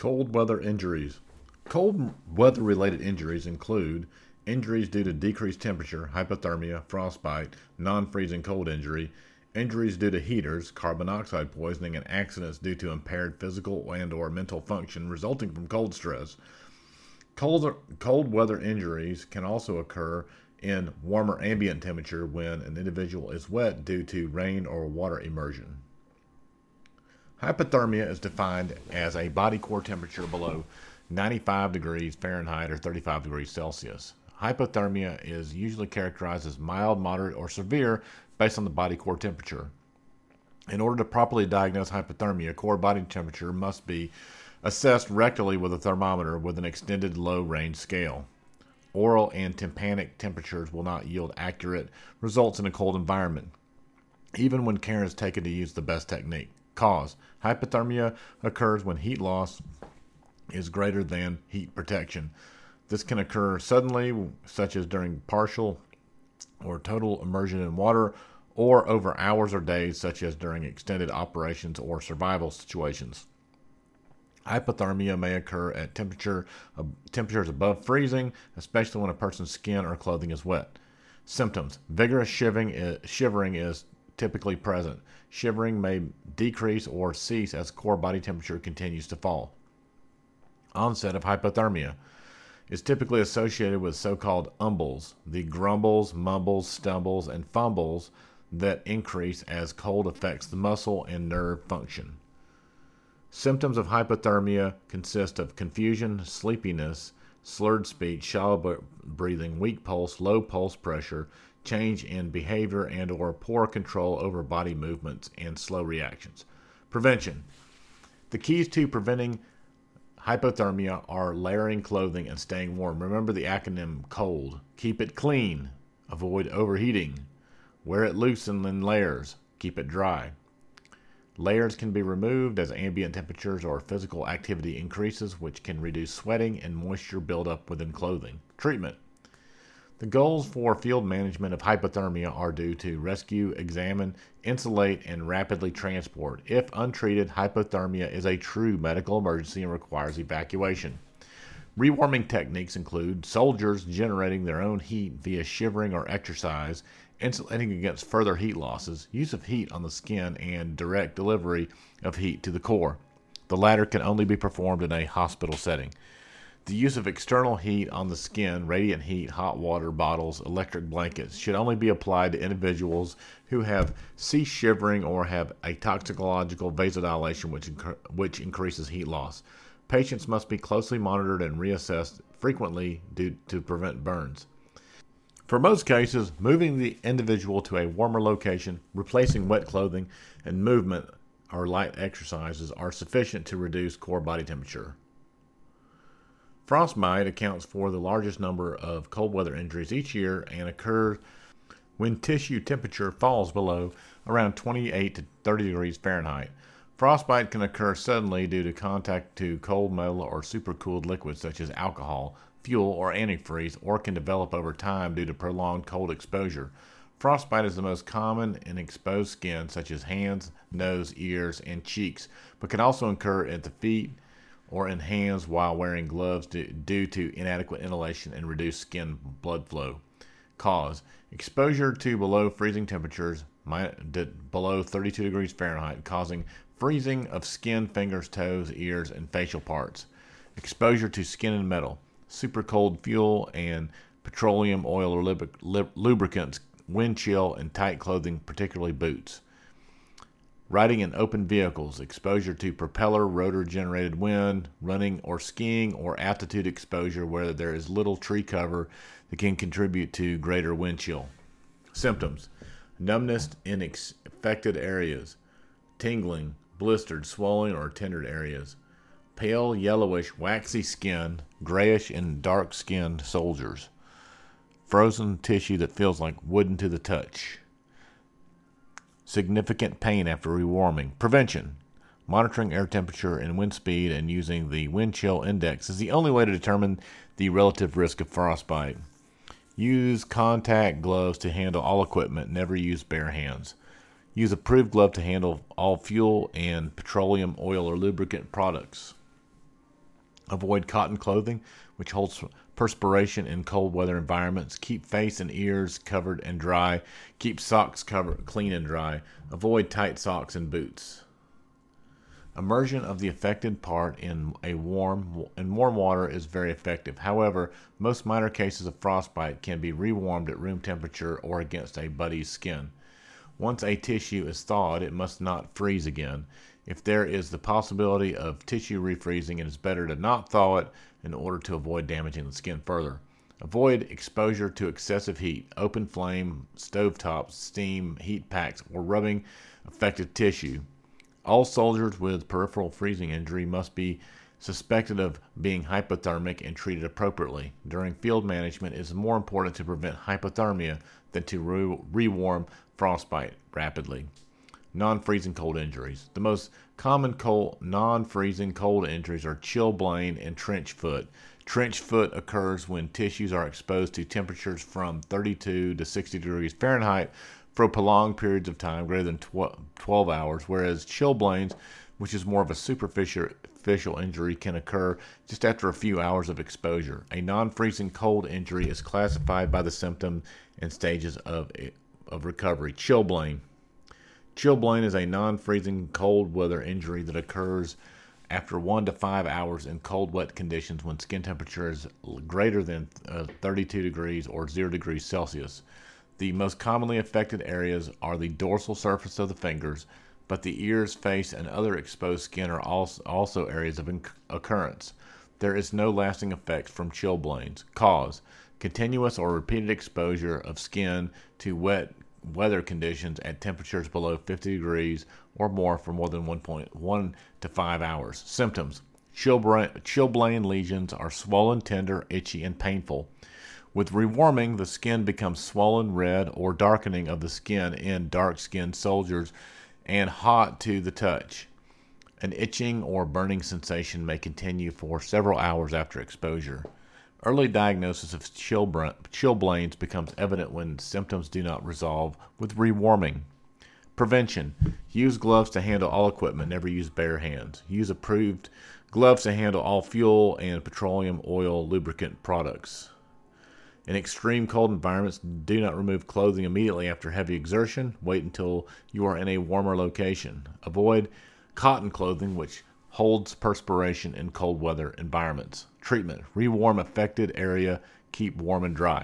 Cold weather injuries. Cold weather related injuries include injuries due to decreased temperature, hypothermia, frostbite, non freezing cold injury, injuries due to heaters, carbon monoxide poisoning, and accidents due to impaired physical and or mental function resulting from cold stress. Cold, cold weather injuries can also occur in warmer ambient temperature when an individual is wet due to rain or water immersion. Hypothermia is defined as a body core temperature below 95 degrees Fahrenheit or 35 degrees Celsius. Hypothermia is usually characterized as mild, moderate, or severe based on the body core temperature. In order to properly diagnose hypothermia, core body temperature must be assessed rectally with a thermometer with an extended low range scale. Oral and tympanic temperatures will not yield accurate results in a cold environment, even when care is taken to use the best technique. Cause Hypothermia occurs when heat loss is greater than heat protection. This can occur suddenly, such as during partial or total immersion in water, or over hours or days, such as during extended operations or survival situations. Hypothermia may occur at temperature uh, temperatures above freezing, especially when a person's skin or clothing is wet. Symptoms: Vigorous shivering is, shivering is typically present. Shivering may decrease or cease as core body temperature continues to fall. Onset of hypothermia is typically associated with so called umbles, the grumbles, mumbles, stumbles, and fumbles that increase as cold affects the muscle and nerve function. Symptoms of hypothermia consist of confusion, sleepiness, slurred speech, shallow breathing, weak pulse, low pulse pressure, change in behavior and or poor control over body movements and slow reactions. Prevention. The keys to preventing hypothermia are layering clothing and staying warm. Remember the acronym COLD. Keep it clean. Avoid overheating. Wear it loose and in layers. Keep it dry. Layers can be removed as ambient temperatures or physical activity increases, which can reduce sweating and moisture buildup within clothing. Treatment. The goals for field management of hypothermia are due to rescue, examine, insulate, and rapidly transport. If untreated, hypothermia is a true medical emergency and requires evacuation. Rewarming techniques include soldiers generating their own heat via shivering or exercise, insulating against further heat losses, use of heat on the skin, and direct delivery of heat to the core. The latter can only be performed in a hospital setting. The use of external heat on the skin, radiant heat, hot water bottles, electric blankets, should only be applied to individuals who have ceased shivering or have paradoxical vasodilation, which, inc- which increases heat loss. Patients must be closely monitored and reassessed frequently due to prevent burns. For most cases, moving the individual to a warmer location, replacing wet clothing, and movement or light exercises are sufficient to reduce core body temperature. Frostbite accounts for the largest number of cold weather injuries each year and occurs when tissue temperature falls below around 28 to 30 degrees Fahrenheit. Frostbite can occur suddenly due to contact to cold metal or supercooled liquids such as alcohol, fuel, or antifreeze, or can develop over time due to prolonged cold exposure. Frostbite is the most common in exposed skin, such as hands, nose, ears, and cheeks, but can also occur at the feet, or in hands while wearing gloves due to inadequate inhalation and reduced skin blood flow. Cause exposure to below freezing temperatures, below 32 degrees Fahrenheit, causing freezing of skin, fingers, toes, ears, and facial parts. Exposure to skin and metal, super cold fuel, and petroleum, oil, or lubricants, wind chill, and tight clothing, particularly boots Riding in open vehicles, exposure to propeller rotor generated wind, running or skiing, or altitude exposure where there is little tree cover that can contribute to greater wind chill. Symptoms. Numbness in affected areas, tingling, blistered, swollen, or tendered areas, pale, yellowish, waxy skin, grayish and dark skinned soldiers, frozen tissue that feels like wooden to the touch significant pain after rewarming. Prevention. Monitoring air temperature and wind speed and using the wind chill index is the only way to determine the relative risk of frostbite. Use contact gloves to handle all equipment, never use bare hands. Use approved glove to handle all fuel and petroleum, oil, or lubricant products. Avoid cotton clothing, which holds perspiration in cold weather environments. Keep face and ears covered and dry. Keep socks covered clean and dry. Avoid tight socks and boots. Immersion of the affected part in a warm in warm water is very effective. However, most minor cases of frostbite can be rewarmed at room temperature or against a buddy's skin. Once a tissue is thawed, it must not freeze again. If there is the possibility of tissue refreezing, it is better to not thaw it in order to avoid damaging the skin further. Avoid exposure to excessive heat, open flame, stove tops, steam, heat packs, or rubbing affected tissue. All soldiers with peripheral freezing injury must be suspected of being hypothermic and treated appropriately. During field management, it is more important to prevent hypothermia than to re- rewarm frostbite rapidly. Non-freezing cold injuries. The most common cold, non-freezing cold injuries are chilblain and trench foot. Trench foot occurs when tissues are exposed to temperatures from 32 to 60 degrees Fahrenheit for prolonged periods of time greater than 12 hours, whereas chilblains, which is more of a superficial injury, can occur just after a few hours of exposure. A non freezing cold injury is classified by the symptoms and stages of, of recovery. Chilblain. Chilblain is a non freezing cold weather injury that occurs after one to five hours in cold, wet conditions when skin temperature is greater than uh, 32 degrees or 0 degrees Celsius. The most commonly affected areas are the dorsal surface of the fingers, but the ears, face, and other exposed skin are also areas of occurrence. There is no lasting effect from chilblains. Cause continuous or repeated exposure of skin to wet weather conditions at temperatures below 50 degrees or more for more than 1.1 to 5 hours. Symptoms Chilblain lesions are swollen, tender, itchy, and painful. With rewarming, the skin becomes swollen, red, or darkening of the skin in dark skinned soldiers and hot to the touch. An itching or burning sensation may continue for several hours after exposure. Early diagnosis of chilblains becomes evident when symptoms do not resolve with rewarming. Prevention Use gloves to handle all equipment, never use bare hands. Use approved gloves to handle all fuel and petroleum oil lubricant products. In extreme cold environments, do not remove clothing immediately after heavy exertion. Wait until you are in a warmer location. Avoid cotton clothing, which holds perspiration in cold weather environments. Treatment Rewarm affected area, keep warm and dry.